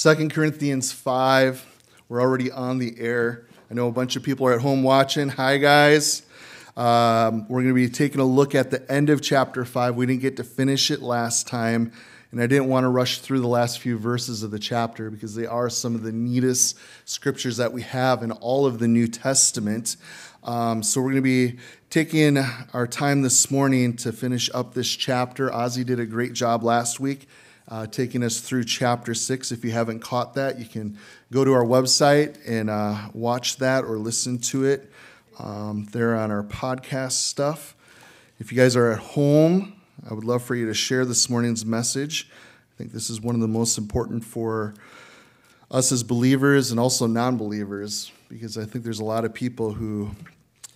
2 Corinthians 5. We're already on the air. I know a bunch of people are at home watching. Hi, guys. Um, we're going to be taking a look at the end of chapter 5. We didn't get to finish it last time, and I didn't want to rush through the last few verses of the chapter because they are some of the neatest scriptures that we have in all of the New Testament. Um, so we're going to be taking our time this morning to finish up this chapter. Ozzy did a great job last week. Uh, taking us through chapter six. If you haven't caught that, you can go to our website and uh, watch that or listen to it um, there on our podcast stuff. If you guys are at home, I would love for you to share this morning's message. I think this is one of the most important for us as believers and also non believers because I think there's a lot of people who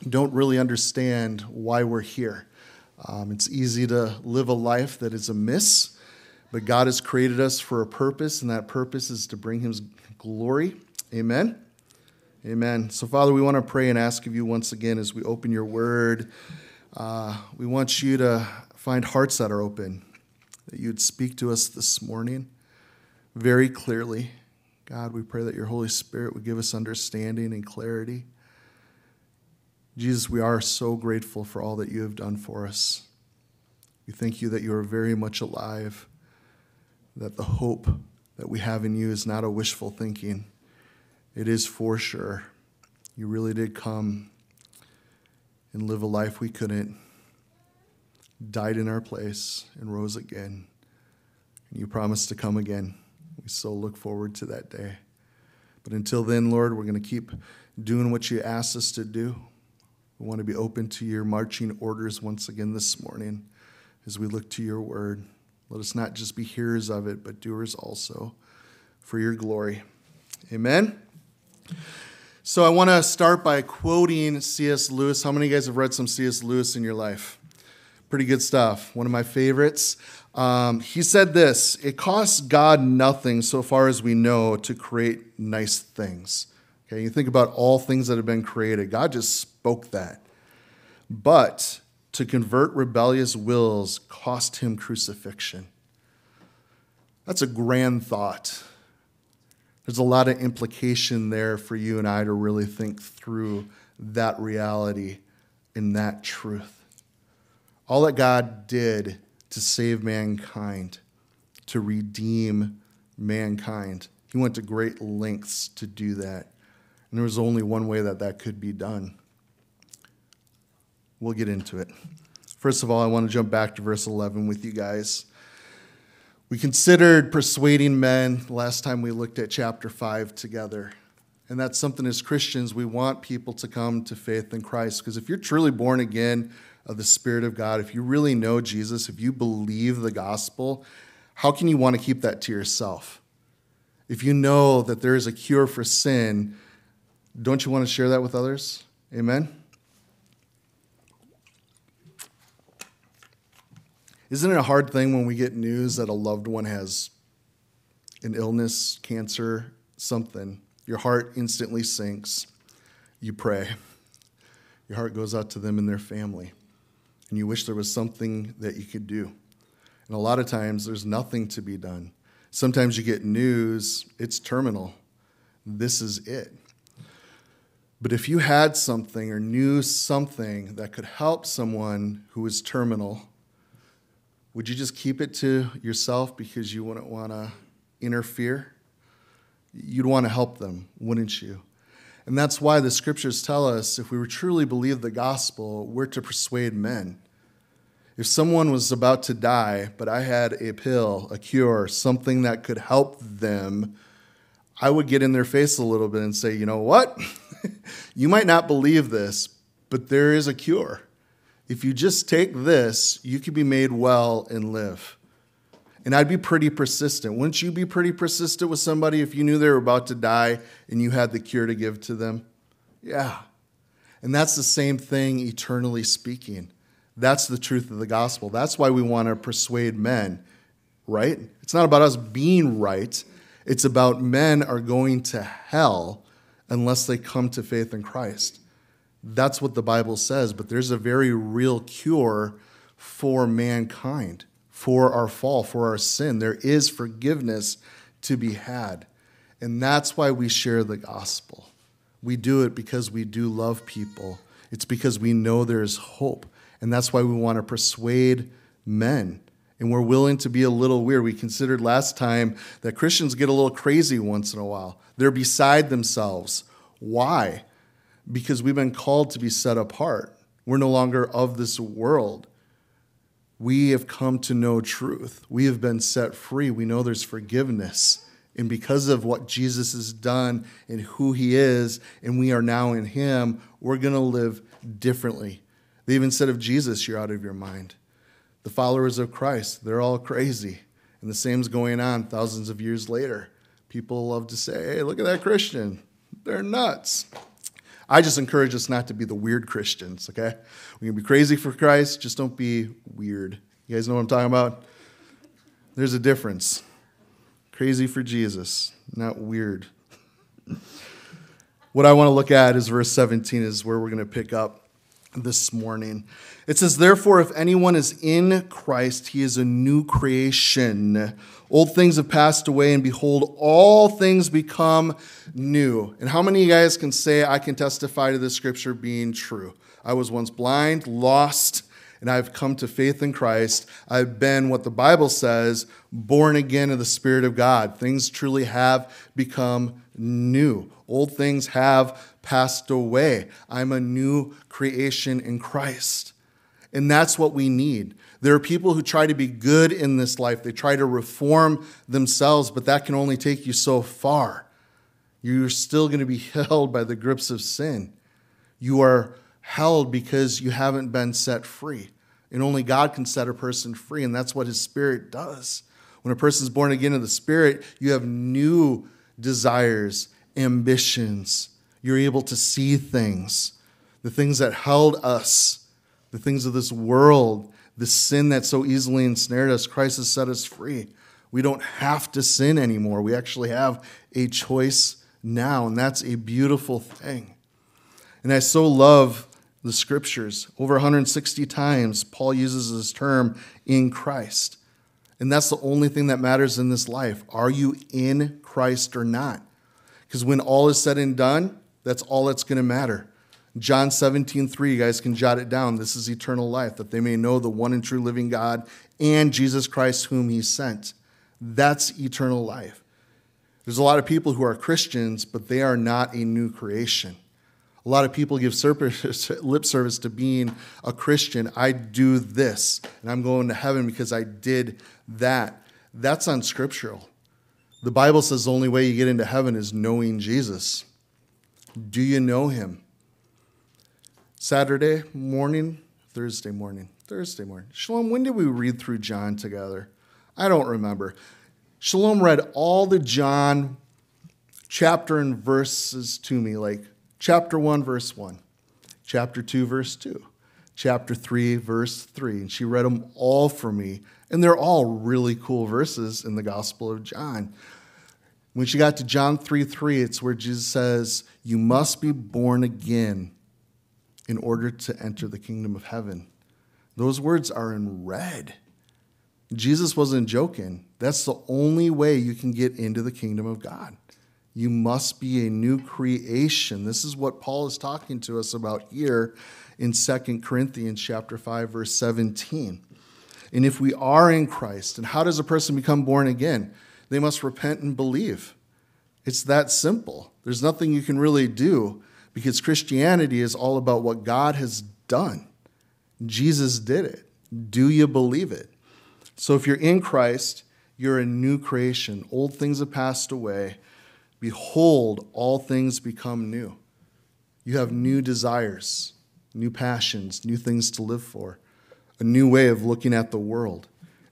don't really understand why we're here. Um, it's easy to live a life that is amiss, but God has created us for a purpose, and that purpose is to bring Him glory. Amen. Amen. So, Father, we want to pray and ask of you once again as we open your word. Uh, we want you to find hearts that are open, that you'd speak to us this morning very clearly. God, we pray that your Holy Spirit would give us understanding and clarity. Jesus, we are so grateful for all that you have done for us. We thank you that you are very much alive, that the hope that we have in you is not a wishful thinking it is for sure. You really did come and live a life we couldn't, died in our place, and rose again. And you promised to come again. We so look forward to that day. But until then, Lord, we're going to keep doing what you asked us to do. We want to be open to your marching orders once again this morning as we look to your word. Let us not just be hearers of it, but doers also for your glory. Amen. So I want to start by quoting C.S. Lewis. How many of you guys have read some C.S. Lewis in your life? Pretty good stuff. One of my favorites. Um, he said this It costs God nothing, so far as we know, to create nice things. Okay, you think about all things that have been created. God just spoke that. But to convert rebellious wills cost him crucifixion. That's a grand thought there's a lot of implication there for you and I to really think through that reality and that truth. All that God did to save mankind, to redeem mankind, He went to great lengths to do that. And there was only one way that that could be done. We'll get into it. First of all, I want to jump back to verse 11 with you guys. We considered persuading men last time we looked at chapter 5 together. And that's something as Christians, we want people to come to faith in Christ. Because if you're truly born again of the Spirit of God, if you really know Jesus, if you believe the gospel, how can you want to keep that to yourself? If you know that there is a cure for sin, don't you want to share that with others? Amen? Isn't it a hard thing when we get news that a loved one has an illness, cancer, something? Your heart instantly sinks. You pray. Your heart goes out to them and their family. And you wish there was something that you could do. And a lot of times there's nothing to be done. Sometimes you get news, it's terminal. This is it. But if you had something or knew something that could help someone who is terminal, would you just keep it to yourself because you wouldn't want to interfere? You'd want to help them, wouldn't you? And that's why the scriptures tell us if we truly believe the gospel, we're to persuade men. If someone was about to die, but I had a pill, a cure, something that could help them, I would get in their face a little bit and say, you know what? you might not believe this, but there is a cure if you just take this, you could be made well and live. And I'd be pretty persistent. Wouldn't you be pretty persistent with somebody if you knew they were about to die and you had the cure to give to them? Yeah. And that's the same thing, eternally speaking. That's the truth of the gospel. That's why we want to persuade men, right? It's not about us being right, it's about men are going to hell unless they come to faith in Christ. That's what the Bible says, but there's a very real cure for mankind, for our fall, for our sin. There is forgiveness to be had. And that's why we share the gospel. We do it because we do love people. It's because we know there's hope. And that's why we want to persuade men. And we're willing to be a little weird. We considered last time that Christians get a little crazy once in a while. They're beside themselves. Why? Because we've been called to be set apart. We're no longer of this world. We have come to know truth. We have been set free. We know there's forgiveness. And because of what Jesus has done and who he is, and we are now in him, we're going to live differently. They even said of Jesus, you're out of your mind. The followers of Christ, they're all crazy. And the same's going on thousands of years later. People love to say, hey, look at that Christian. They're nuts. I just encourage us not to be the weird Christians, okay? We can be crazy for Christ, just don't be weird. You guys know what I'm talking about? There's a difference. Crazy for Jesus, not weird. what I want to look at is verse 17, is where we're going to pick up this morning. It says, Therefore, if anyone is in Christ, he is a new creation. Old things have passed away, and behold, all things become new. And how many of you guys can say, I can testify to this scripture being true? I was once blind, lost, and I've come to faith in Christ. I've been what the Bible says, born again of the Spirit of God. Things truly have become new. Old things have passed away. I'm a new creation in Christ. And that's what we need. There are people who try to be good in this life, they try to reform themselves, but that can only take you so far. You're still going to be held by the grips of sin. You are held because you haven't been set free. And only God can set a person free, and that's what His Spirit does. When a person's born again of the Spirit, you have new desires, ambitions. You're able to see things, the things that held us, the things of this world, the sin that so easily ensnared us. Christ has set us free. We don't have to sin anymore. We actually have a choice now, and that's a beautiful thing. And I so love the scriptures. Over 160 times, Paul uses this term in Christ. And that's the only thing that matters in this life. Are you in Christ or not? Because when all is said and done, that's all that's going to matter. John 17, 3, you guys can jot it down. This is eternal life, that they may know the one and true living God and Jesus Christ, whom he sent. That's eternal life. There's a lot of people who are Christians, but they are not a new creation. A lot of people give lip service to being a Christian. I do this, and I'm going to heaven because I did that. That's unscriptural. The Bible says the only way you get into heaven is knowing Jesus. Do you know him? Saturday morning, Thursday morning, Thursday morning. Shalom, when did we read through John together? I don't remember. Shalom read all the John chapter and verses to me, like chapter 1, verse 1, chapter 2, verse 2, chapter 3, verse 3. And she read them all for me. And they're all really cool verses in the Gospel of John. When she got to John 3 3, it's where Jesus says, You must be born again in order to enter the kingdom of heaven. Those words are in red. Jesus wasn't joking. That's the only way you can get into the kingdom of God. You must be a new creation. This is what Paul is talking to us about here in 2 Corinthians chapter 5 verse 17. And if we are in Christ, and how does a person become born again? They must repent and believe. It's that simple. There's nothing you can really do because Christianity is all about what God has done. Jesus did it. Do you believe it? So if you're in Christ, you're a new creation. Old things have passed away Behold, all things become new. You have new desires, new passions, new things to live for, a new way of looking at the world.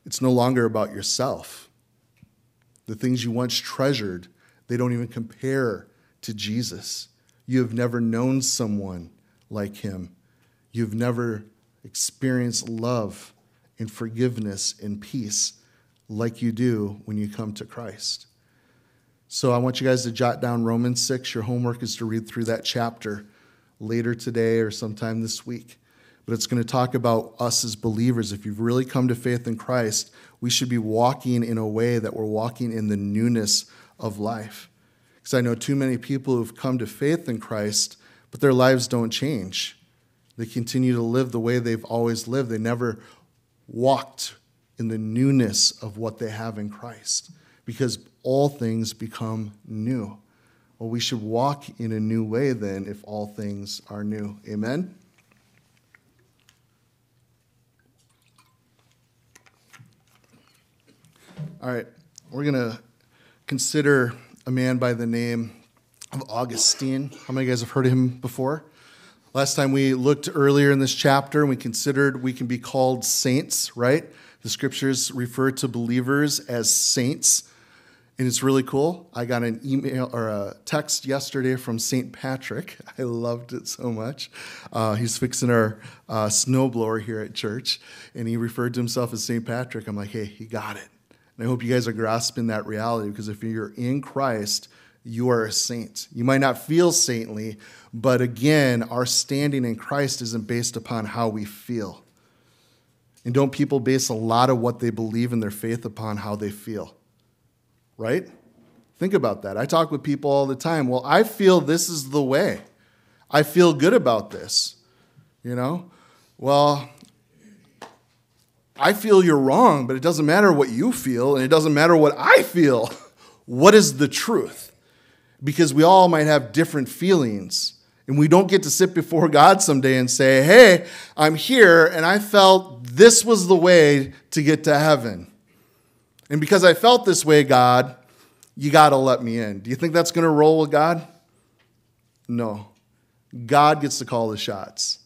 It's no longer about yourself. The things you once treasured, they don't even compare to Jesus. You have never known someone like him. You've never experienced love and forgiveness and peace like you do when you come to Christ. So I want you guys to jot down Romans 6. Your homework is to read through that chapter later today or sometime this week. But it's going to talk about us as believers. If you've really come to faith in Christ, we should be walking in a way that we're walking in the newness of life. Because I know too many people who've come to faith in Christ, but their lives don't change. They continue to live the way they've always lived. They never walked in the newness of what they have in Christ because all things become new. Well, we should walk in a new way then if all things are new. Amen? All right, we're going to consider a man by the name of Augustine. How many of you guys have heard of him before? Last time we looked earlier in this chapter, we considered we can be called saints, right? The scriptures refer to believers as saints. And it's really cool. I got an email or a text yesterday from St. Patrick. I loved it so much. Uh, he's fixing our uh, snowblower here at church, and he referred to himself as St. Patrick. I'm like, hey, he got it. And I hope you guys are grasping that reality because if you're in Christ, you are a saint. You might not feel saintly, but again, our standing in Christ isn't based upon how we feel. And don't people base a lot of what they believe in their faith upon how they feel? Right? Think about that. I talk with people all the time. Well, I feel this is the way. I feel good about this. You know? Well, I feel you're wrong, but it doesn't matter what you feel, and it doesn't matter what I feel. what is the truth? Because we all might have different feelings. And we don't get to sit before God someday and say, hey, I'm here, and I felt this was the way to get to heaven. And because I felt this way, God, you got to let me in. Do you think that's going to roll with God? No. God gets to call the shots.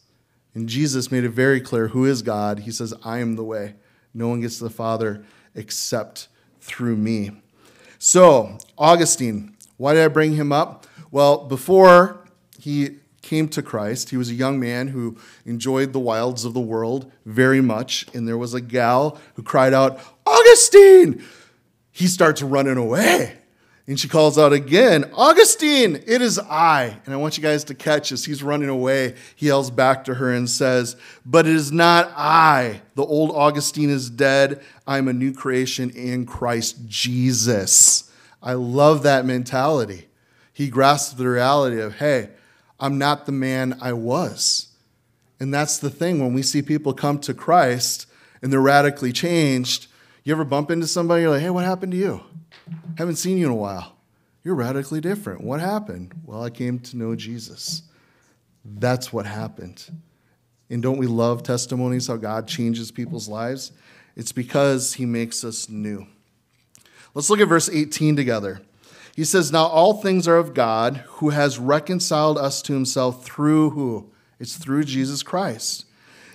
And Jesus made it very clear who is God. He says, I am the way. No one gets to the Father except through me. So, Augustine, why did I bring him up? Well, before he came to Christ, he was a young man who enjoyed the wilds of the world very much. And there was a gal who cried out, Augustine! He starts running away. And she calls out again, Augustine, it is I. And I want you guys to catch this. He's running away. He yells back to her and says, But it is not I. The old Augustine is dead. I'm a new creation in Christ Jesus. I love that mentality. He grasps the reality of, hey, I'm not the man I was. And that's the thing when we see people come to Christ and they're radically changed. You ever bump into somebody, you're like, hey, what happened to you? Haven't seen you in a while. You're radically different. What happened? Well, I came to know Jesus. That's what happened. And don't we love testimonies how God changes people's lives? It's because he makes us new. Let's look at verse 18 together. He says, Now all things are of God, who has reconciled us to himself through who? It's through Jesus Christ.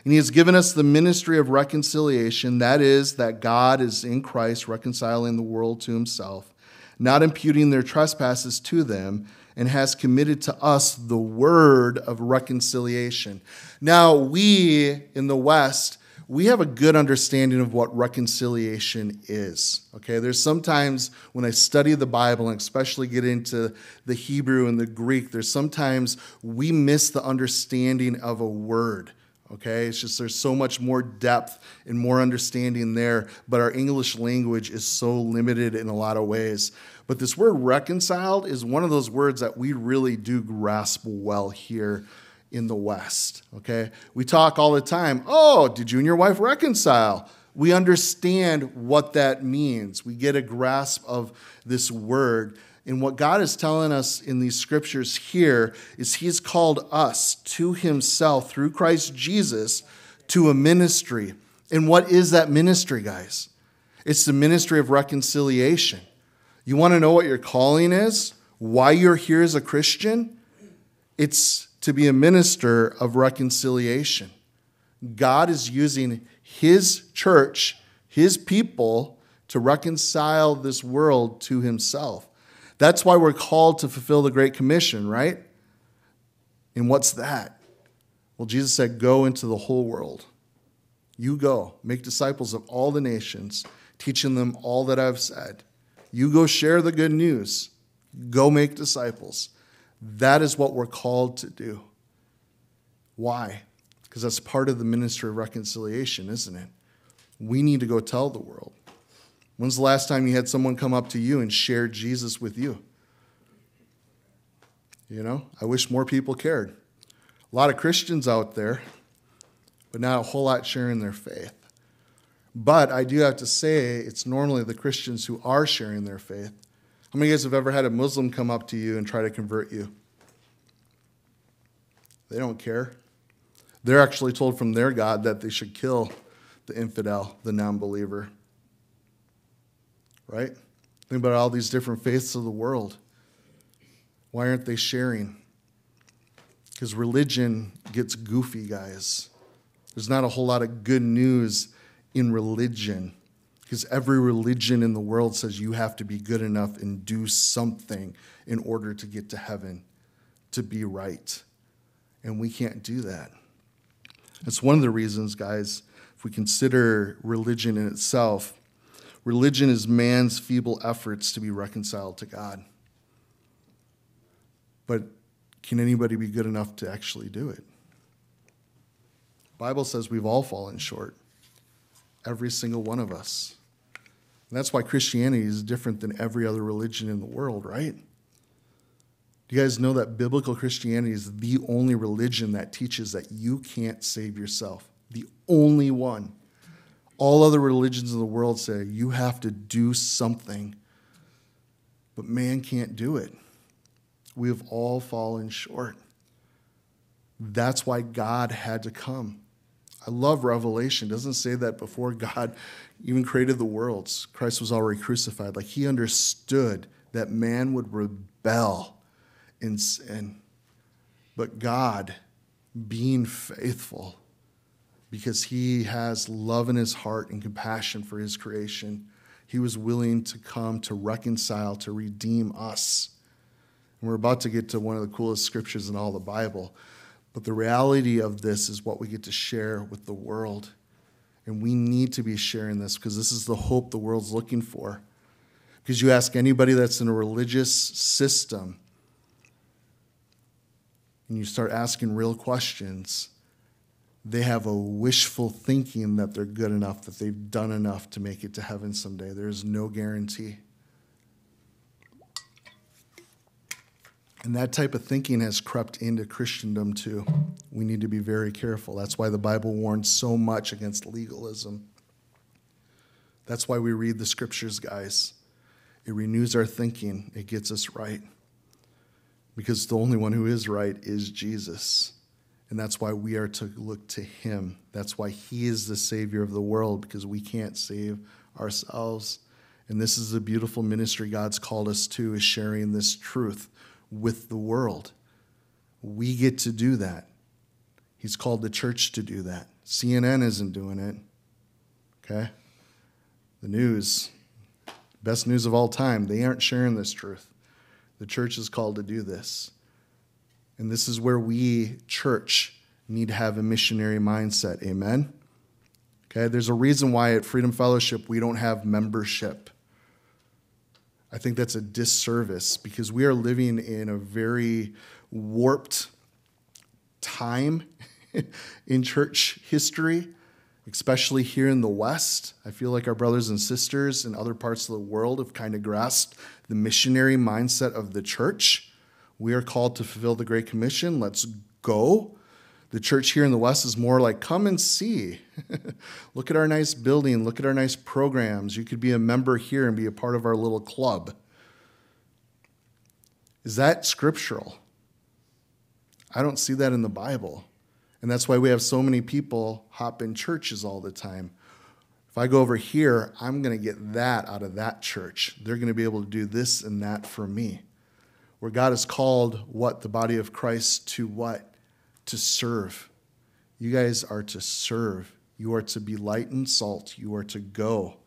And he has given us the ministry of reconciliation. That is, that God is in Christ reconciling the world to himself, not imputing their trespasses to them, and has committed to us the word of reconciliation. Now, we in the West, we have a good understanding of what reconciliation is. Okay, there's sometimes when I study the Bible and especially get into the Hebrew and the Greek, there's sometimes we miss the understanding of a word. Okay, it's just there's so much more depth and more understanding there, but our English language is so limited in a lot of ways. But this word reconciled is one of those words that we really do grasp well here in the West. Okay? We talk all the time, oh, did you and your wife reconcile? We understand what that means. We get a grasp of this word. And what God is telling us in these scriptures here is He's called us to Himself through Christ Jesus to a ministry. And what is that ministry, guys? It's the ministry of reconciliation. You want to know what your calling is? Why you're here as a Christian? It's to be a minister of reconciliation. God is using his church, his people, to reconcile this world to himself. That's why we're called to fulfill the Great Commission, right? And what's that? Well, Jesus said, Go into the whole world. You go, make disciples of all the nations, teaching them all that I've said. You go share the good news. Go make disciples. That is what we're called to do. Why? Because that's part of the ministry of reconciliation, isn't it? We need to go tell the world. When's the last time you had someone come up to you and share Jesus with you? You know, I wish more people cared. A lot of Christians out there, but not a whole lot sharing their faith. But I do have to say, it's normally the Christians who are sharing their faith. How many of you guys have ever had a Muslim come up to you and try to convert you? They don't care. They're actually told from their God that they should kill the infidel, the non believer. Right? Think about all these different faiths of the world. Why aren't they sharing? Because religion gets goofy, guys. There's not a whole lot of good news in religion because every religion in the world says you have to be good enough and do something in order to get to heaven, to be right. And we can't do that. That's one of the reasons, guys, if we consider religion in itself, religion is man's feeble efforts to be reconciled to God. But can anybody be good enough to actually do it? Bible says we've all fallen short. Every single one of us. And that's why Christianity is different than every other religion in the world, right? Do you guys know that biblical Christianity is the only religion that teaches that you can't save yourself? The only one. All other religions in the world say you have to do something, but man can't do it. We have all fallen short. That's why God had to come. I love Revelation. It doesn't say that before God even created the worlds, Christ was already crucified. Like he understood that man would rebel in sin. But God, being faithful, because he has love in his heart and compassion for his creation, he was willing to come to reconcile, to redeem us. And we're about to get to one of the coolest scriptures in all the Bible. But the reality of this is what we get to share with the world. And we need to be sharing this because this is the hope the world's looking for. Because you ask anybody that's in a religious system, and you start asking real questions, they have a wishful thinking that they're good enough, that they've done enough to make it to heaven someday. There's no guarantee. And that type of thinking has crept into Christendom too. We need to be very careful. That's why the Bible warns so much against legalism. That's why we read the scriptures, guys. It renews our thinking, it gets us right. Because the only one who is right is Jesus. And that's why we are to look to him. That's why he is the Savior of the world, because we can't save ourselves. And this is a beautiful ministry God's called us to, is sharing this truth with the world. We get to do that. He's called the church to do that. CNN isn't doing it. Okay? The news, best news of all time, they aren't sharing this truth. The church is called to do this. And this is where we, church, need to have a missionary mindset. Amen? Okay, there's a reason why at Freedom Fellowship we don't have membership. I think that's a disservice because we are living in a very warped time in church history, especially here in the West. I feel like our brothers and sisters in other parts of the world have kind of grasped the missionary mindset of the church. We are called to fulfill the Great Commission. Let's go. The church here in the West is more like, come and see. look at our nice building. Look at our nice programs. You could be a member here and be a part of our little club. Is that scriptural? I don't see that in the Bible. And that's why we have so many people hop in churches all the time. If I go over here, I'm going to get that out of that church. They're going to be able to do this and that for me. Where God has called what? The body of Christ to what? to serve. You guys are to serve. You are to be light and salt. You are to go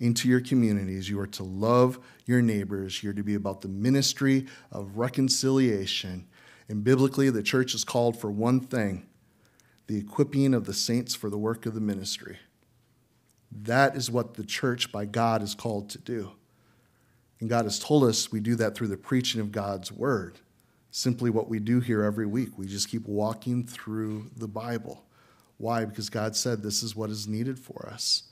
into your communities. You are to love your neighbors. You're to be about the ministry of reconciliation. And biblically, the church is called for one thing the equipping of the saints for the work of the ministry. That is what the church by God is called to do. And God has told us we do that through the preaching of God's word simply what we do here every week. We just keep walking through the Bible. Why? Because God said this is what is needed for us,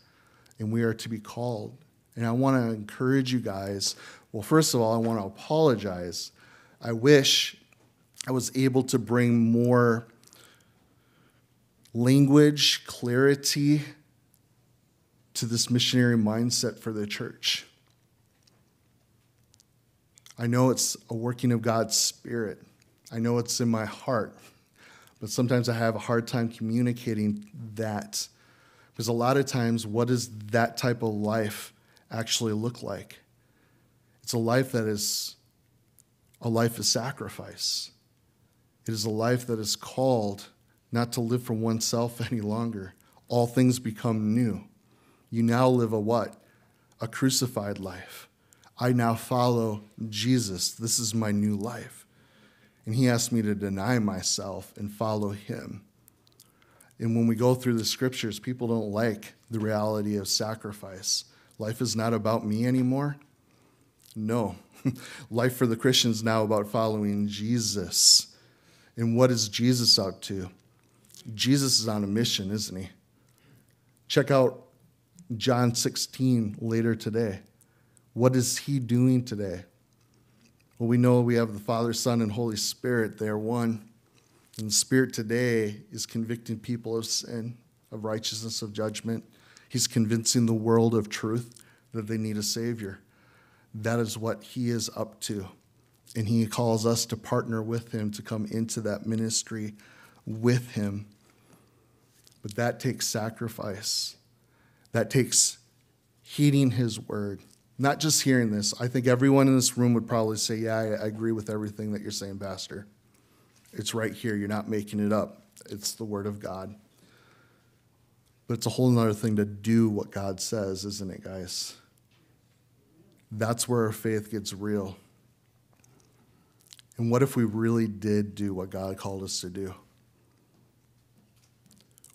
and we are to be called. And I want to encourage you guys. Well, first of all, I want to apologize. I wish I was able to bring more language, clarity to this missionary mindset for the church. I know it's a working of God's Spirit. I know it's in my heart. But sometimes I have a hard time communicating that. Because a lot of times, what does that type of life actually look like? It's a life that is a life of sacrifice. It is a life that is called not to live for oneself any longer. All things become new. You now live a what? A crucified life. I now follow Jesus. This is my new life. And he asked me to deny myself and follow him. And when we go through the scriptures, people don't like the reality of sacrifice. Life is not about me anymore. No. Life for the Christians now about following Jesus. And what is Jesus up to? Jesus is on a mission, isn't he? Check out John 16 later today. What is he doing today? Well, we know we have the Father, Son, and Holy Spirit. They are one. And the Spirit today is convicting people of sin, of righteousness, of judgment. He's convincing the world of truth that they need a Savior. That is what He is up to. And He calls us to partner with Him to come into that ministry with Him. But that takes sacrifice, that takes heeding His word. Not just hearing this. I think everyone in this room would probably say, Yeah, I agree with everything that you're saying, Pastor. It's right here. You're not making it up, it's the Word of God. But it's a whole other thing to do what God says, isn't it, guys? That's where our faith gets real. And what if we really did do what God called us to do?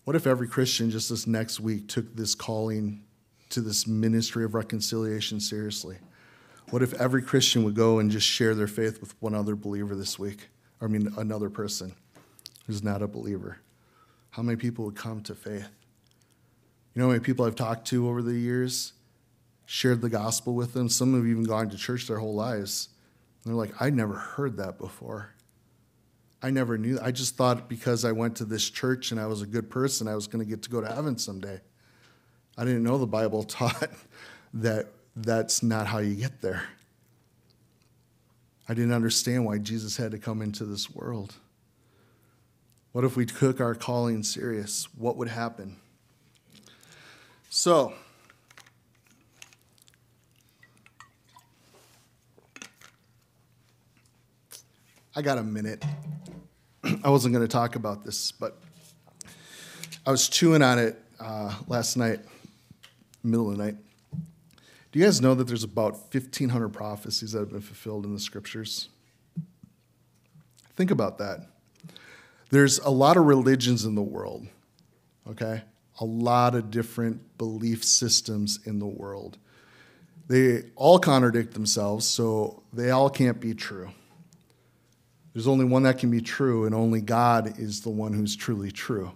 What if every Christian just this next week took this calling to this ministry of reconciliation seriously? What if every Christian would go and just share their faith with one other believer this week? I mean, another person who's not a believer? How many people would come to faith? You know how many people I've talked to over the years, shared the gospel with them? Some have even gone to church their whole lives. And they're like, I never heard that before. I never knew. I just thought because I went to this church and I was a good person, I was going to get to go to heaven someday. I didn't know the Bible taught that that's not how you get there. I didn't understand why Jesus had to come into this world. What if we took our calling serious? What would happen? So, I got a minute. I wasn't going to talk about this, but I was chewing on it uh, last night, middle of the night. Do you guys know that there's about 1,500 prophecies that have been fulfilled in the scriptures? Think about that. There's a lot of religions in the world, okay? A lot of different belief systems in the world. They all contradict themselves, so they all can't be true. There's only one that can be true, and only God is the one who's truly true.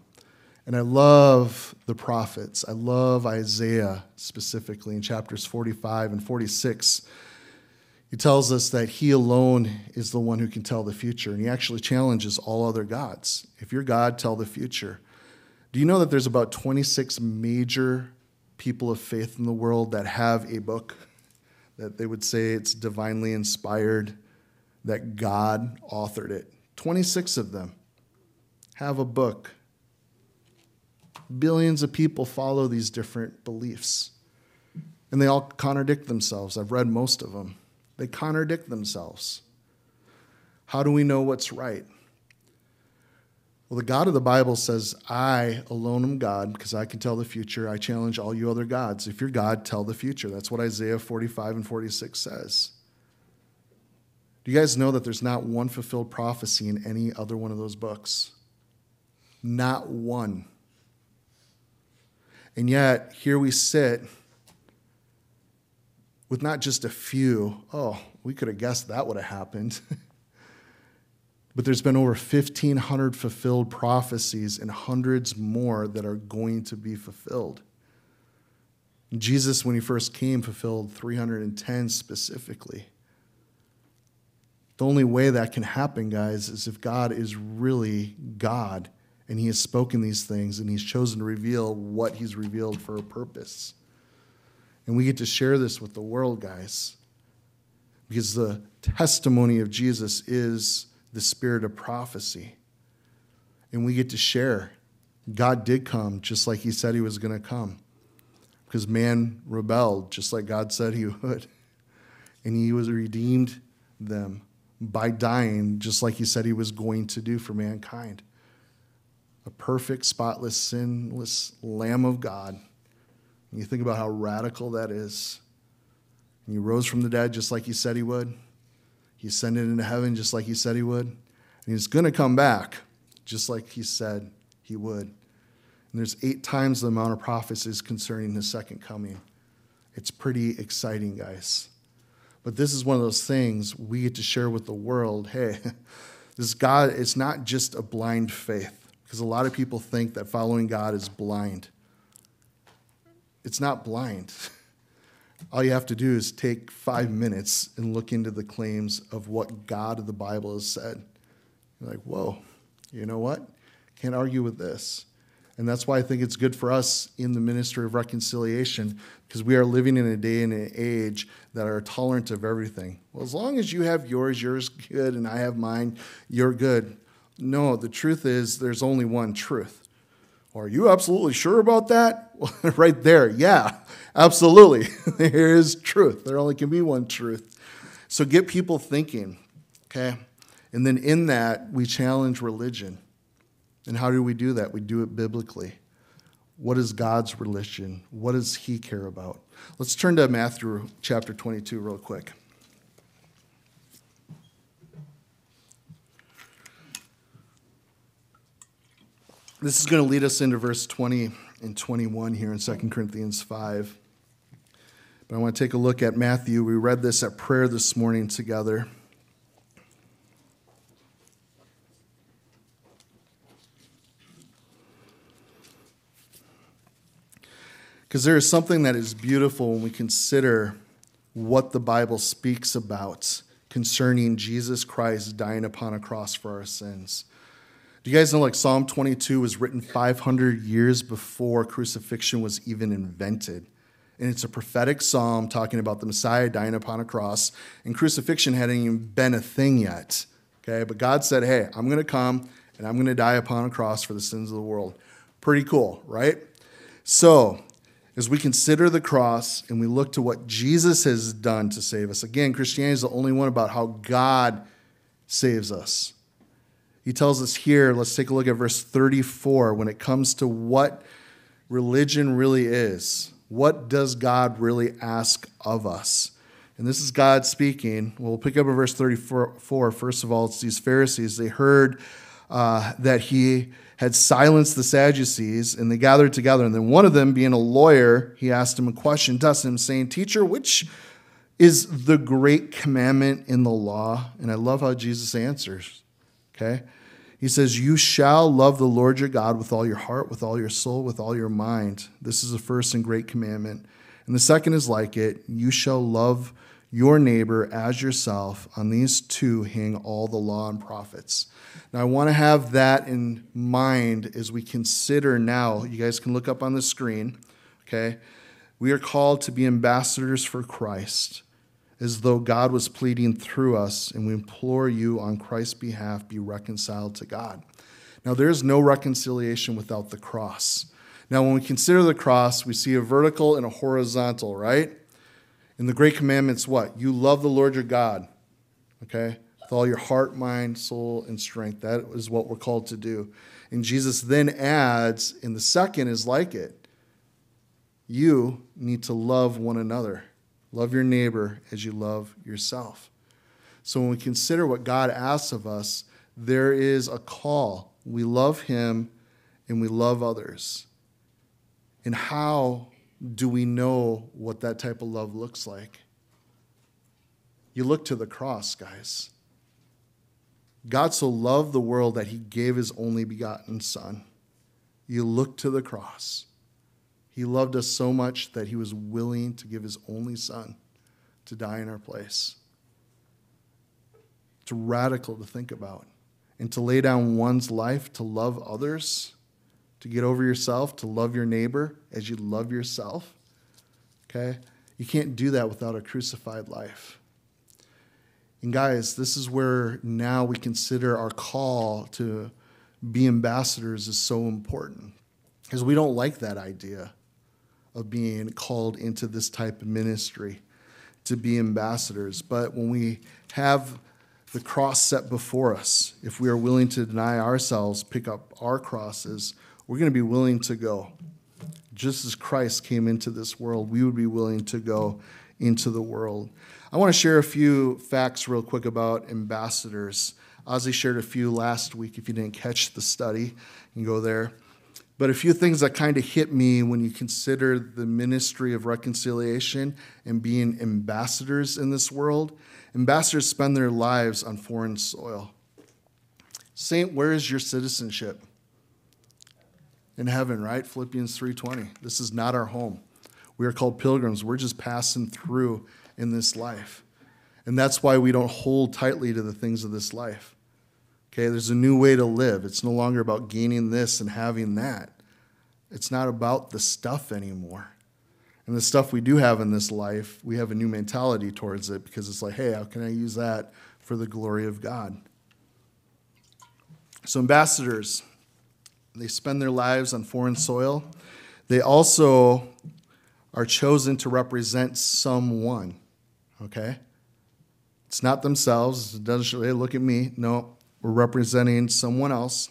And I love the prophets. I love Isaiah specifically in chapters 45 and 46. He tells us that he alone is the one who can tell the future, and he actually challenges all other gods. If you're God, tell the future. Do you know that there's about 26 major people of faith in the world that have a book that they would say it's divinely inspired, that God authored it? 26 of them have a book billions of people follow these different beliefs. And they all contradict themselves. I've read most of them. They contradict themselves. How do we know what's right? Well, the God of the Bible says, I alone am God because I can tell the future. I challenge all you other gods. If you're God, tell the future. That's what Isaiah 45 and 46 says. Do you guys know that there's not one fulfilled prophecy in any other one of those books? Not one. And yet, here we sit with not just a few, oh, we could have guessed that would have happened. but there's been over 1,500 fulfilled prophecies and hundreds more that are going to be fulfilled. Jesus, when he first came, fulfilled 310 specifically. The only way that can happen, guys, is if God is really God and He has spoken these things and He's chosen to reveal what He's revealed for a purpose. And we get to share this with the world, guys, because the testimony of Jesus is the spirit of prophecy. And we get to share. God did come just like He said He was going to come because man rebelled just like God said He would. And He was redeemed them by dying just like He said He was going to do for mankind. A perfect, spotless, sinless Lamb of God. And you think about how radical that is. And He rose from the dead just like He said He would. He ascended into heaven just like He said He would. And He's going to come back just like He said He would. And there's eight times the amount of prophecies concerning his second coming. It's pretty exciting, guys. But this is one of those things we get to share with the world. Hey, this God, it's not just a blind faith, because a lot of people think that following God is blind. It's not blind. All you have to do is take five minutes and look into the claims of what God of the Bible has said. You're like, whoa, you know what? Can't argue with this. And that's why I think it's good for us in the ministry of reconciliation because we are living in a day and an age that are tolerant of everything. Well, as long as you have yours, yours good, and I have mine, you're good. No, the truth is there's only one truth. Are you absolutely sure about that? Right there, yeah, absolutely. there is truth. There only can be one truth. So get people thinking, okay? And then in that, we challenge religion. And how do we do that? We do it biblically. What is God's religion? What does He care about? Let's turn to Matthew chapter 22 real quick. This is going to lead us into verse 20 and 21 here in 2 Corinthians 5. But I want to take a look at Matthew. We read this at prayer this morning together. Because there is something that is beautiful when we consider what the Bible speaks about concerning Jesus Christ dying upon a cross for our sins. Do you guys know like Psalm 22 was written 500 years before crucifixion was even invented? And it's a prophetic psalm talking about the Messiah dying upon a cross, and crucifixion hadn't even been a thing yet. Okay, but God said, Hey, I'm to come and I'm to die upon a cross for the sins of the world. Pretty cool, right? So, as we consider the cross and we look to what Jesus has done to save us, again, Christianity is the only one about how God saves us. He tells us here, let's take a look at verse 34 when it comes to what religion really is. What does God really ask of us? And this is God speaking. We'll pick up at verse 34. First of all, it's these Pharisees. They heard uh, that he had silenced the Sadducees, and they gathered together. And then one of them, being a lawyer, he asked him a question, tested him, saying, Teacher, which is the great commandment in the law? And I love how Jesus answers. Okay? He says, You shall love the Lord your God with all your heart, with all your soul, with all your mind. This is the first and great commandment. And the second is like it you shall love your neighbor as yourself. On these two hang all the law and prophets. Now, I want to have that in mind as we consider now. You guys can look up on the screen, okay? We are called to be ambassadors for Christ, as though God was pleading through us, and we implore you on Christ's behalf be reconciled to God. Now, there is no reconciliation without the cross. Now, when we consider the cross, we see a vertical and a horizontal, right? In the Great Commandments, what? You love the Lord your God, okay? With all your heart, mind, soul, and strength. That is what we're called to do. And Jesus then adds, in the second is like it. You need to love one another. Love your neighbor as you love yourself. So when we consider what God asks of us, there is a call. We love Him and we love others. And how do we know what that type of love looks like? You look to the cross, guys. God so loved the world that he gave his only begotten Son. You look to the cross. He loved us so much that he was willing to give his only Son to die in our place. It's radical to think about. And to lay down one's life to love others, to get over yourself, to love your neighbor as you love yourself. Okay? You can't do that without a crucified life. And guys, this is where now we consider our call to be ambassadors is so important. Because we don't like that idea of being called into this type of ministry to be ambassadors. But when we have the cross set before us, if we are willing to deny ourselves, pick up our crosses, we're going to be willing to go. Just as Christ came into this world, we would be willing to go into the world. I want to share a few facts real quick about ambassadors. Ozzy shared a few last week. If you didn't catch the study, you can go there. But a few things that kind of hit me when you consider the ministry of reconciliation and being ambassadors in this world. Ambassadors spend their lives on foreign soil. Saint, where is your citizenship? In heaven, right? Philippians 3:20. This is not our home. We are called pilgrims. We're just passing through in this life. And that's why we don't hold tightly to the things of this life. Okay, there's a new way to live. It's no longer about gaining this and having that. It's not about the stuff anymore. And the stuff we do have in this life, we have a new mentality towards it because it's like, hey, how can I use that for the glory of God? So, ambassadors, they spend their lives on foreign soil. They also are chosen to represent someone, okay? It's not themselves. It doesn't hey, look at me. No, we're representing someone else.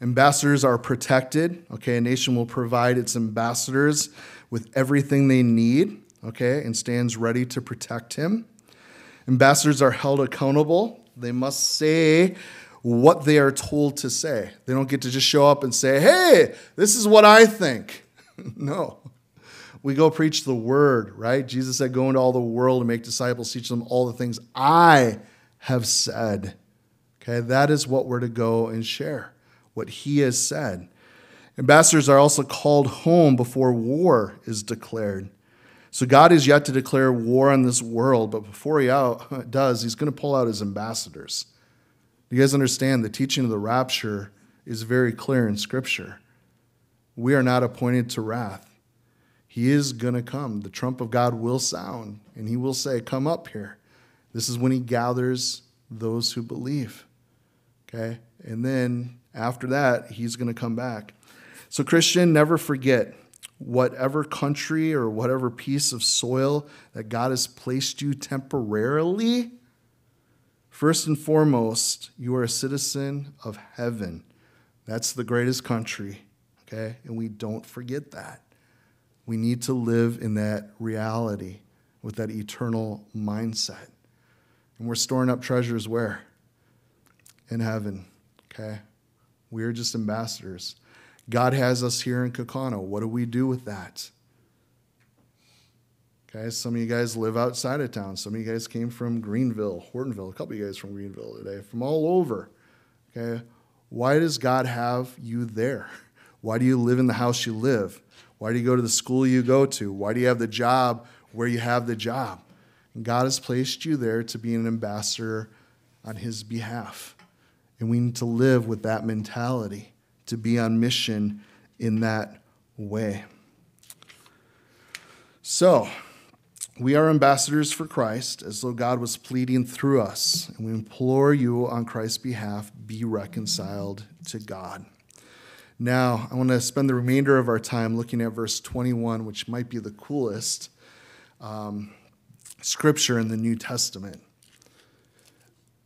Ambassadors are protected. Okay, a nation will provide its ambassadors with everything they need, okay, and stands ready to protect him. Ambassadors are held accountable. They must say what they are told to say. They don't get to just show up and say, hey, this is what I think. no. We go preach the word, right? Jesus said, Go into all the world and make disciples, teach them all the things I have said. Okay, that is what we're to go and share, what he has said. Ambassadors are also called home before war is declared. So God is yet to declare war on this world, but before he out, does, he's going to pull out his ambassadors. You guys understand the teaching of the rapture is very clear in Scripture. We are not appointed to wrath. He is going to come. The trump of God will sound, and he will say, Come up here. This is when he gathers those who believe. Okay? And then after that, he's going to come back. So, Christian, never forget whatever country or whatever piece of soil that God has placed you temporarily, first and foremost, you are a citizen of heaven. That's the greatest country, okay? And we don't forget that. We need to live in that reality with that eternal mindset. And we're storing up treasures where? In heaven. Okay? We are just ambassadors. God has us here in Kaukauna. What do we do with that? Okay, some of you guys live outside of town. Some of you guys came from Greenville, Hortonville, a couple of you guys from Greenville today, from all over. Okay, why does God have you there? Why do you live in the house you live? Why do you go to the school you go to? Why do you have the job where you have the job? And God has placed you there to be an ambassador on His behalf. And we need to live with that mentality, to be on mission in that way. So, we are ambassadors for Christ, as though God was pleading through us. And we implore you on Christ's behalf be reconciled to God. Now, I want to spend the remainder of our time looking at verse 21, which might be the coolest um, scripture in the New Testament.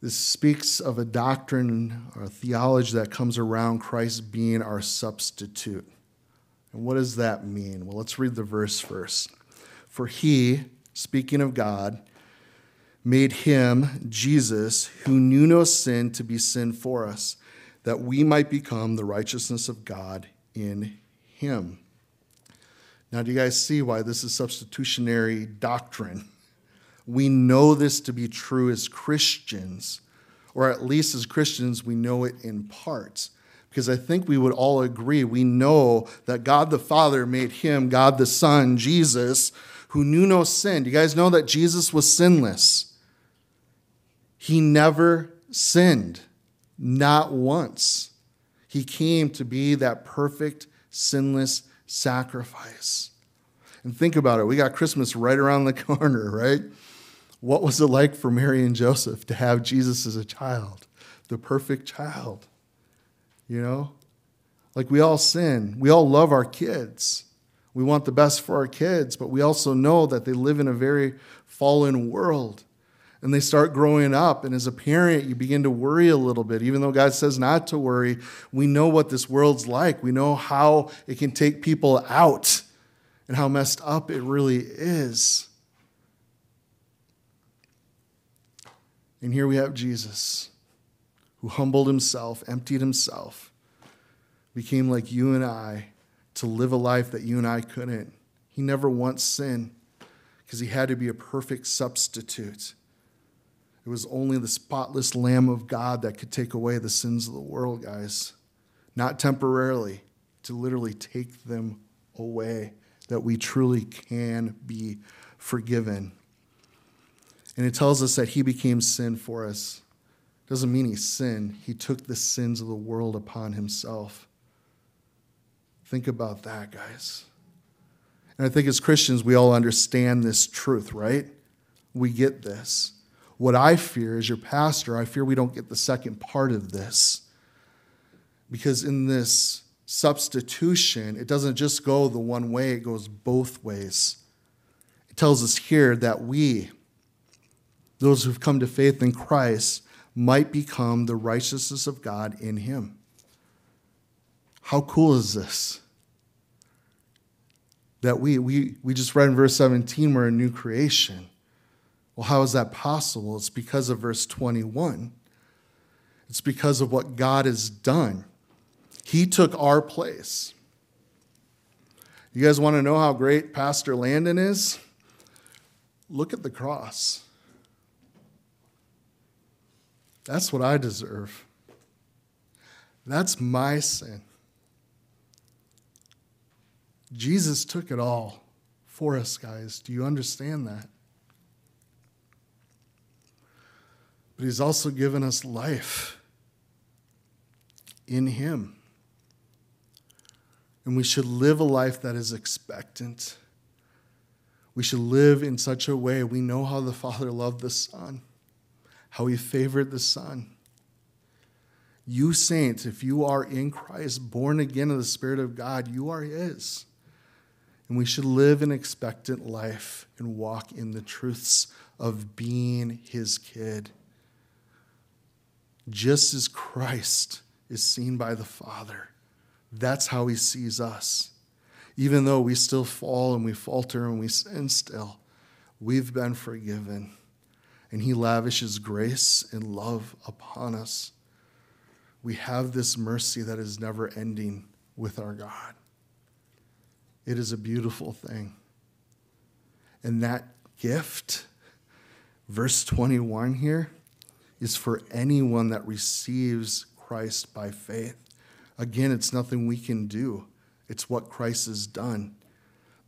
This speaks of a doctrine or a theology that comes around Christ being our substitute. And what does that mean? Well, let's read the verse first. For he, speaking of God, made him, Jesus, who knew no sin, to be sin for us, that we might become the righteousness of God in him. Now, do you guys see why this is substitutionary doctrine? We know this to be true as Christians, or at least as Christians, we know it in parts. Because I think we would all agree, we know that God the Father made him, God the Son, Jesus, who knew no sin. Do you guys know that Jesus was sinless? He never sinned, not once. He came to be that perfect, sinless sacrifice. And think about it. We got Christmas right around the corner, right? What was it like for Mary and Joseph to have Jesus as a child, the perfect child? You know? Like we all sin. We all love our kids. We want the best for our kids, but we also know that they live in a very fallen world. And they start growing up, and as a parent, you begin to worry a little bit. Even though God says not to worry, we know what this world's like. We know how it can take people out and how messed up it really is. And here we have Jesus, who humbled himself, emptied himself, became like you and I to live a life that you and I couldn't. He never once sinned because he had to be a perfect substitute. It was only the spotless Lamb of God that could take away the sins of the world, guys. Not temporarily, to literally take them away, that we truly can be forgiven. And it tells us that he became sin for us. Doesn't mean he sinned, he took the sins of the world upon himself. Think about that, guys. And I think as Christians, we all understand this truth, right? We get this. What I fear as your pastor, I fear we don't get the second part of this. Because in this substitution, it doesn't just go the one way, it goes both ways. It tells us here that we, those who've come to faith in Christ, might become the righteousness of God in Him. How cool is this? That we, we, we just read in verse 17, we're a new creation. Well, how is that possible? It's because of verse 21. It's because of what God has done. He took our place. You guys want to know how great Pastor Landon is? Look at the cross. That's what I deserve. That's my sin. Jesus took it all for us, guys. Do you understand that? But He's also given us life in Him. And we should live a life that is expectant. We should live in such a way we know how the Father loved the Son, how He favored the Son. You saints, if you are in Christ, born again of the Spirit of God, you are His. And we should live an expectant life and walk in the truths of being his kid. Just as Christ is seen by the Father, that's how he sees us. Even though we still fall and we falter and we sin still, we've been forgiven. And he lavishes grace and love upon us. We have this mercy that is never ending with our God. It is a beautiful thing. And that gift, verse 21 here, is for anyone that receives Christ by faith. Again, it's nothing we can do, it's what Christ has done.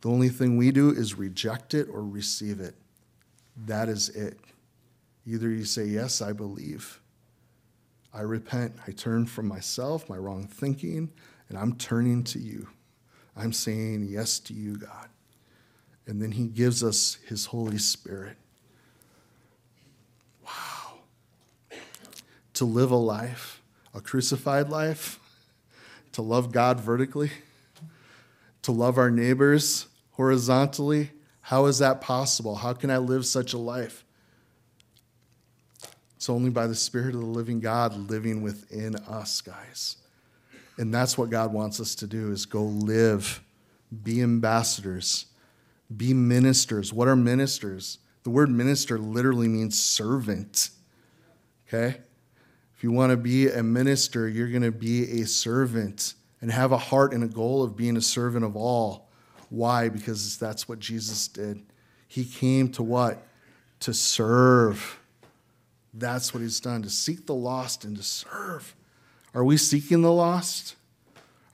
The only thing we do is reject it or receive it. That is it. Either you say, Yes, I believe. I repent. I turn from myself, my wrong thinking, and I'm turning to you. I'm saying yes to you, God. And then He gives us His Holy Spirit. Wow. To live a life, a crucified life, to love God vertically, to love our neighbors horizontally. How is that possible? How can I live such a life? It's only by the Spirit of the living God living within us, guys. And that's what God wants us to do is go live, be ambassadors, be ministers. What are ministers? The word minister literally means servant. Okay? If you want to be a minister, you're going to be a servant and have a heart and a goal of being a servant of all. Why? Because that's what Jesus did. He came to what? To serve. That's what he's done, to seek the lost and to serve. Are we seeking the lost?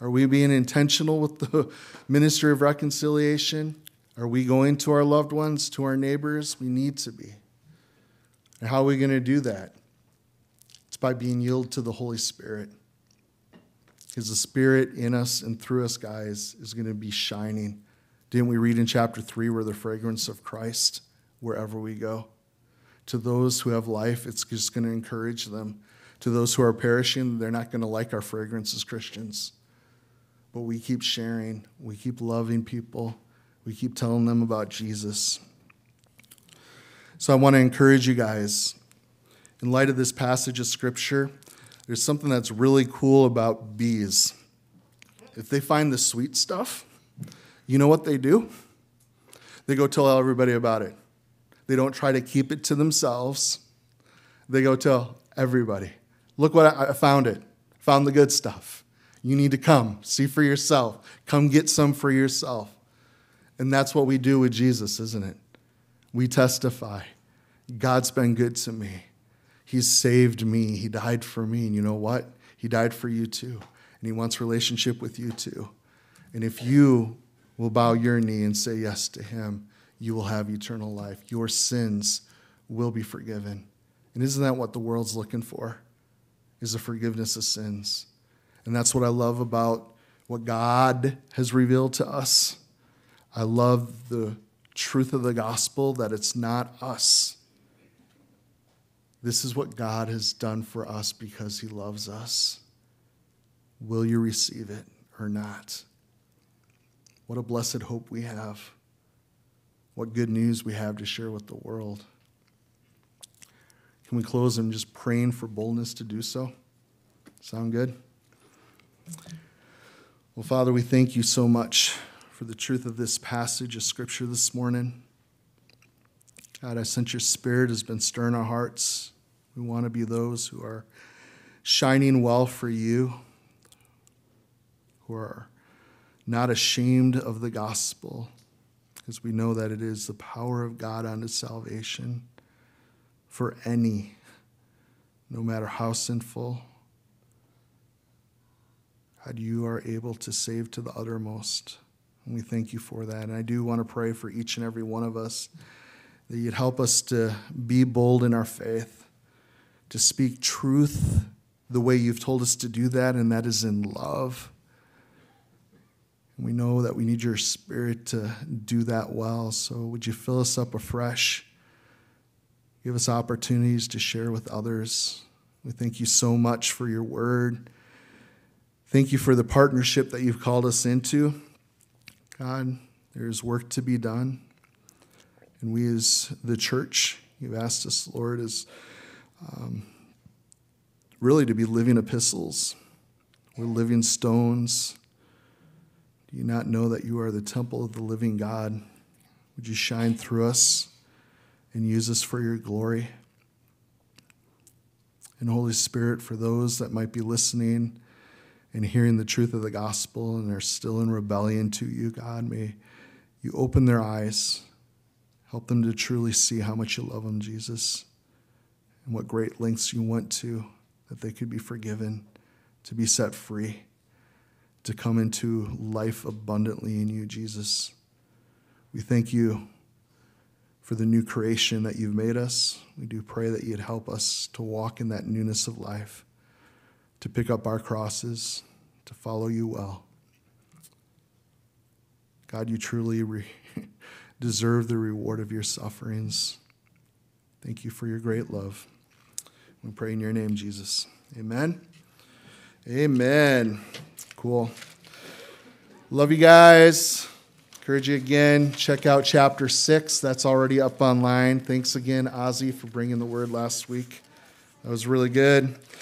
Are we being intentional with the ministry of reconciliation? Are we going to our loved ones, to our neighbors? We need to be. And how are we going to do that? It's by being yielded to the Holy Spirit. Because the Spirit in us and through us, guys, is going to be shining. Didn't we read in chapter 3 where the fragrance of Christ wherever we go? To those who have life, it's just going to encourage them. To those who are perishing, they're not going to like our fragrance as Christians. But we keep sharing, we keep loving people, we keep telling them about Jesus. So I want to encourage you guys, in light of this passage of Scripture, there's something that's really cool about bees. If they find the sweet stuff, you know what they do? They go tell everybody about it. They don't try to keep it to themselves. They go tell everybody. Look what I, found it. Found the good stuff. You need to come, see for yourself. Come get some for yourself. And that's what we do with Jesus, isn't it? We testify God's been good to me. He's saved me. He died for me. And you know what? He died for you too. And He wants relationship with you too. And if you will bow your knee and say yes to Him, you will have eternal life. Your sins will be forgiven. And isn't that what the world's looking for? Is the forgiveness of sins. And that's what I love about what God has revealed to us. I love the truth of the gospel that it's not us. This is what God has done for us because he loves us. Will you receive it or not? What a blessed hope we have. What good news we have to share with the world. Can we close and just praying for boldness to do so? Sound good? Well, Father, we thank you so much for the truth of this passage of Scripture this morning. God, I sense your Spirit has been stirring our hearts. We want to be those who are shining well for you, who are not ashamed of the gospel, because we know that it is the power of God unto salvation for any, no matter how sinful God, you are able to save to the uttermost. And we thank you for that. And I do want to pray for each and every one of us that you'd help us to be bold in our faith, to speak truth the way you've told us to do that, and that is in love. And we know that we need your spirit to do that well. So would you fill us up afresh? Give us opportunities to share with others. We thank you so much for your word. Thank you for the partnership that you've called us into. God, there's work to be done. And we, as the church, you've asked us, Lord, is um, really to be living epistles. We're living stones. Do you not know that you are the temple of the living God? Would you shine through us and use us for your glory? And Holy Spirit, for those that might be listening, and hearing the truth of the gospel and they're still in rebellion to you, God, may you open their eyes, help them to truly see how much you love them, Jesus, and what great lengths you went to that they could be forgiven, to be set free, to come into life abundantly in you, Jesus. We thank you for the new creation that you've made us. We do pray that you'd help us to walk in that newness of life to pick up our crosses, to follow you well. God, you truly re- deserve the reward of your sufferings. Thank you for your great love. We pray in your name, Jesus. Amen. Amen. Cool. Love you guys. Encourage you again. Check out chapter six. That's already up online. Thanks again, Ozzy, for bringing the word last week. That was really good.